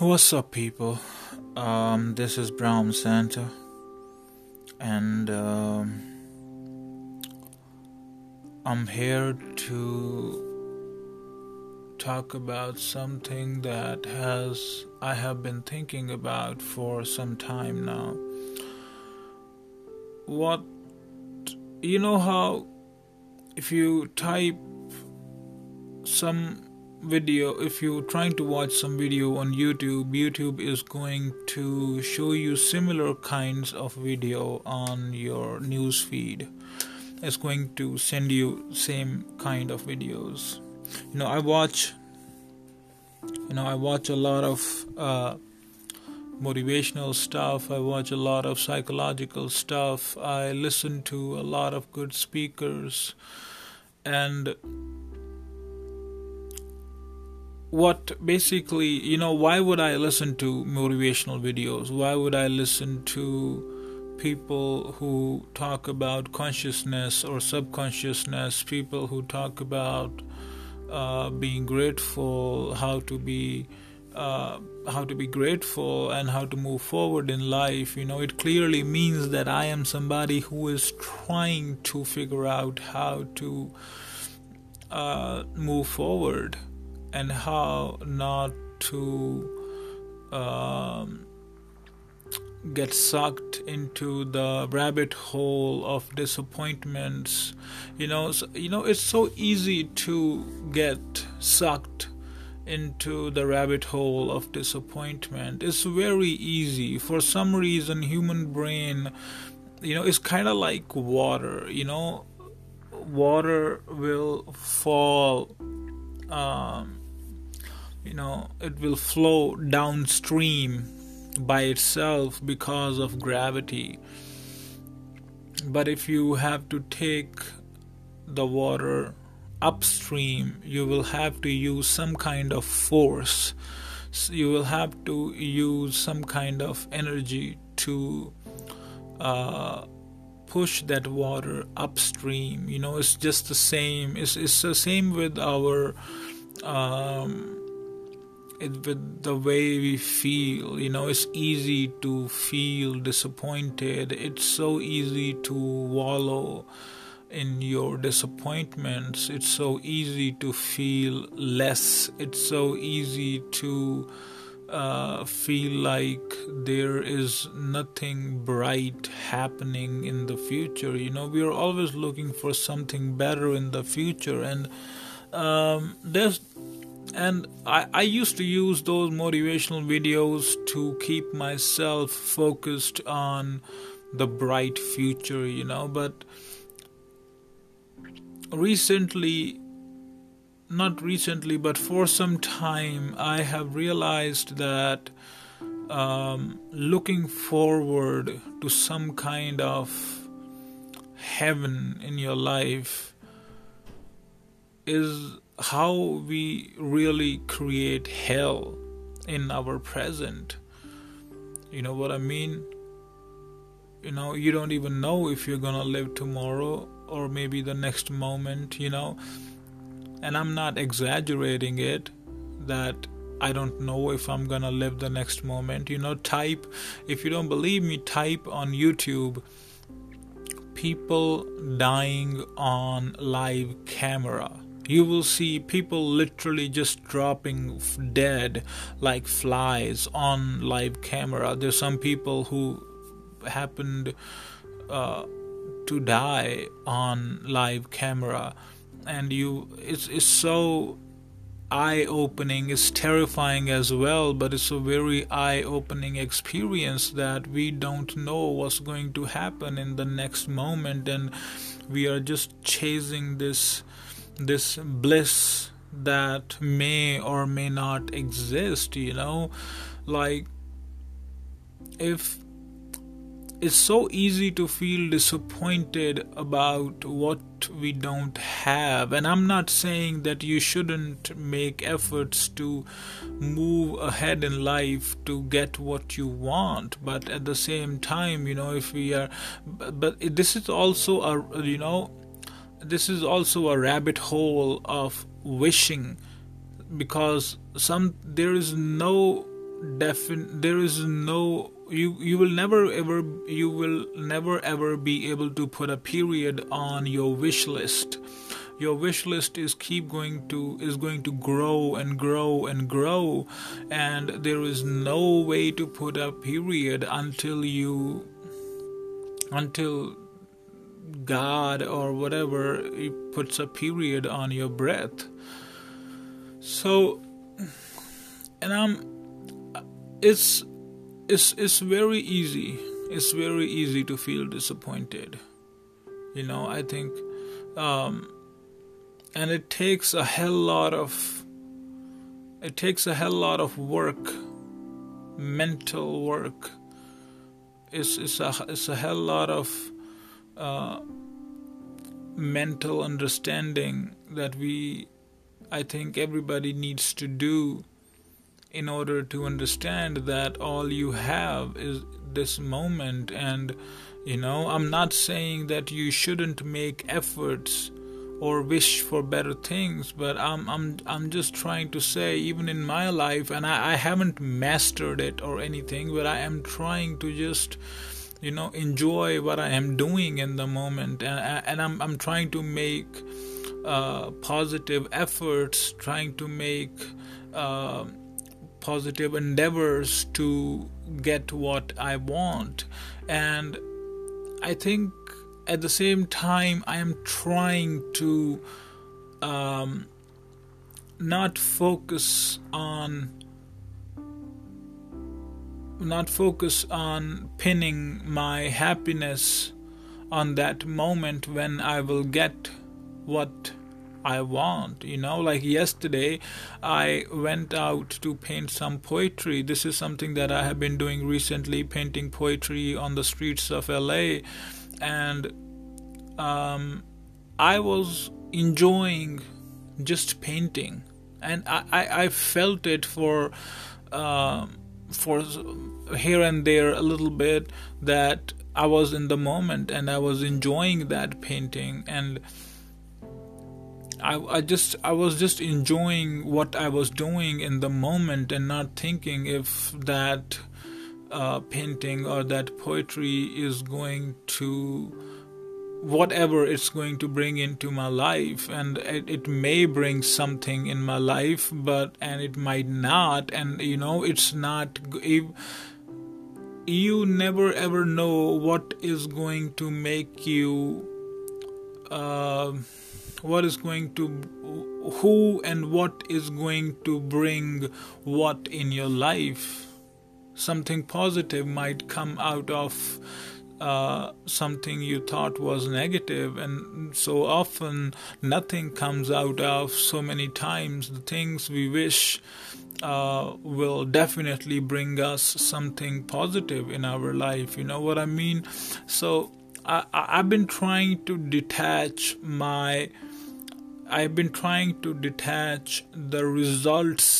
What's up, people? Um, this is Brown Santa, and um, I'm here to talk about something that has I have been thinking about for some time now. What you know how if you type some video if you're trying to watch some video on YouTube YouTube is going to show you similar kinds of video on your news feed. It's going to send you same kind of videos. You know I watch you know I watch a lot of uh, motivational stuff. I watch a lot of psychological stuff. I listen to a lot of good speakers. And what basically you know why would i listen to motivational videos? Why would i listen to people who talk about consciousness or subconsciousness people who talk about uh, being grateful how to be uh, how to be grateful and how to move forward in life? You know it clearly means that i am somebody who is trying to figure out how to uh, move forward and how not to um, get sucked into the rabbit hole of disappointments. You know so, you know it's so easy to get sucked into the rabbit hole of disappointment. It's very easy. For some reason human brain you know it's kind of like water. You know water will fall um, you know it will flow downstream by itself because of gravity. But if you have to take the water upstream you will have to use some kind of force. So you will have to use some kind of energy to uh, push that water upstream. You know it's just the same it's, it's the same with our um, it, with the way we feel you know it's easy to feel disappointed. It's so easy to wallow in your disappointments. It's so easy to feel less. It's so easy to uh, feel like there is nothing bright happening in the future. You know we are always looking for something better in the future. And um, there's and I, I used to use those motivational videos to keep myself focused on the bright future you know but recently not recently but for some time i have realized that um, looking forward to some kind of heaven in your life is how we really create hell in our present. You know what I mean? You know, you don't even know if you're gonna live tomorrow or maybe the next moment, you know. And I'm not exaggerating it that I don't know if I'm gonna live the next moment. You know, type, if you don't believe me, type on YouTube people dying on live camera you will see people literally just dropping dead like flies on live camera. There's some people who happened uh, to die on live camera, and you it's it's so eye opening it's terrifying as well but it's a very eye opening experience that we don't know what's going to happen in the next moment. And we are just chasing this this bliss that may or may not exist you know? Like if it's so easy to feel disappointed about what we don't have and i'm not saying that you shouldn't make efforts to move ahead in life to get what you want but at the same time you know if we are but this is also a you know this is also a rabbit hole of wishing because some there is no defin there is no you you will never ever you will never ever be able to put a period on your wish list. Your wish list is keep going to is going to grow and grow and grow and there is no way to put a period until you until god or whatever he puts a period on your breath. So and i'm it's it's it's very easy. It's very easy to feel disappointed. You know i think um and it takes a hell lot of it takes a hell lot of work mental work. It's it's a it's a hell lot of mental understanding that we I think everybody needs to do in order to understand that all you have is this moment. And you know i'm not saying that you shouldn't make efforts or wish for better things but i'm i'm i'm just trying to say even in my life and i, I haven't mastered it or anything but i am trying to just you know enjoy what i am doing in the moment and, and i'm i'm trying to make uh, positive efforts trying to make uh, positive endeavors to get what I want. And I think at the same time, I am trying to um, not focus on not focus on pinning my happiness on that moment when I will get what I want. You know, like yesterday, I went out to paint some poetry. This is something that I have been doing recently, painting poetry on the streets of LA. And um, I was enjoying just painting. And I, I, I felt it for. Uh, for here and there a little bit that I was in the moment and I was enjoying that painting and I, I just I was just enjoying what I was doing in the moment and not thinking if that uh, painting or that poetry is going to whatever it's going to bring into my life and it, it may bring something in my life but and it might not and you know it's not if, you never ever know what is going to make you uh, what is going to who and what is going to bring what in your life. Something positive might come out of uh, something you thought was negative and so often nothing comes out of so many times. The things we wish uh, will definitely bring us something positive in our life you know what i mean? So I, i've been trying to detach my I've been trying to detach the results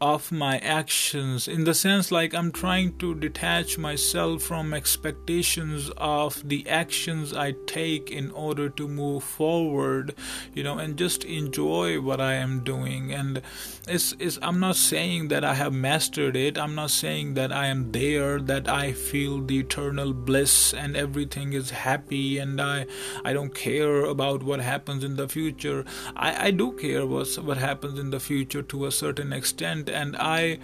of my actions in the sense like i'm trying to detach myself from expectations of the actions i take in order to move forward you know and just enjoy what i am doing. And it's, it's i'm not saying that i have mastered it. I'm not saying that i am there that i feel the eternal bliss and everything is happy and i i don't care about what happens in the future. I i do care what what happens in the future to a certain extent and I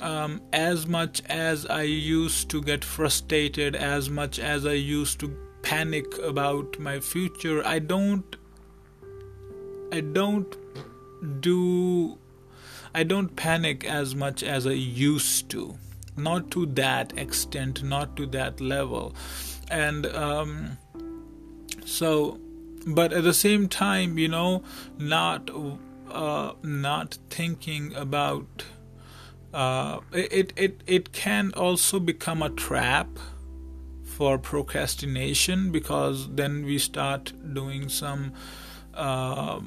um, as much as I used to get frustrated, as much as I used to panic about my future, I don't I don't do I don't panic as much as I used to. Not to that extent, not to that level. And um, so but at the same time, you know, not uh, not thinking about uh, it, it it can also become a trap for procrastination because then we start doing some uh,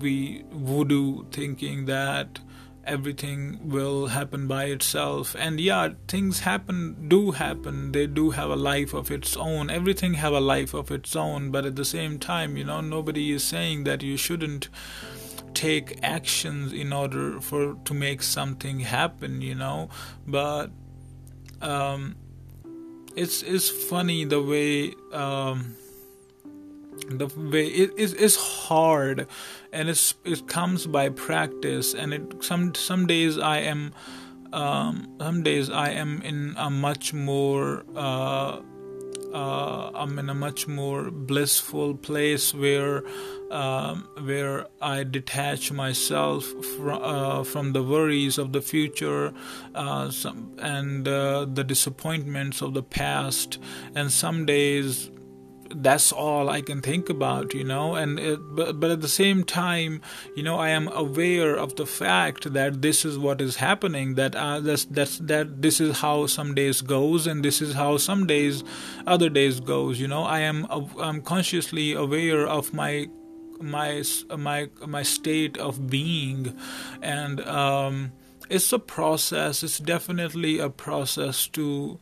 we voodoo thinking that everything will happen by itself. And yeah things happen do happen. They do have a life of its own. Everything have a life of its own. But at the same time you know nobody is saying that you shouldn't take actions in order for to make something happen you know? But um, it's it's funny the way um, the way it is it's hard and it's it comes by practice and it some some days i am um, some days i am in a much more uh, uh, I'm in a much more blissful place where um, where I detach myself fr- uh, from the worries of the future uh, some, and uh, the disappointments of the past. And some days that's all I can think about, you know. And it, but, but at the same time, you know, I am aware of the fact that this is what is happening. That uh, that's that's that this is how some days goes, and this is how some days, other days goes. You know, I am I'm consciously aware of my my my my state of being, and um, it's a process. It's definitely a process to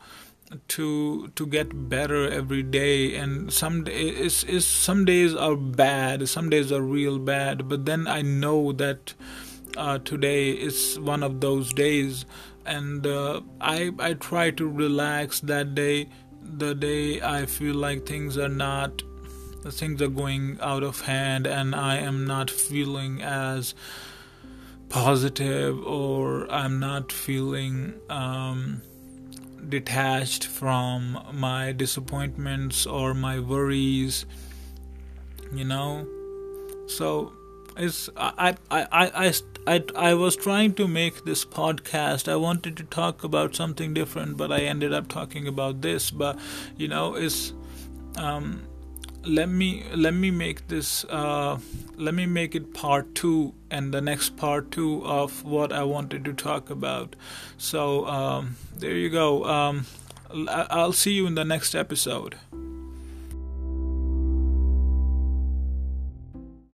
to to get better every day. And some is is some days are bad some days are real bad. But then i know that uh, today is one of those days. And uh, i i try to relax that day the day i feel like things are not things are going out of hand and i am not feeling as positive or i'm not feeling um, detached from my disappointments or my worries you know? So it's I, I i i i was trying to make this podcast. I wanted to talk about something different but i ended up talking about this. But you know it's um let me let me make this uh, let me make it part two and the next part two of what I wanted to talk about. So um, there you go. Um, I'll see you in the next episode.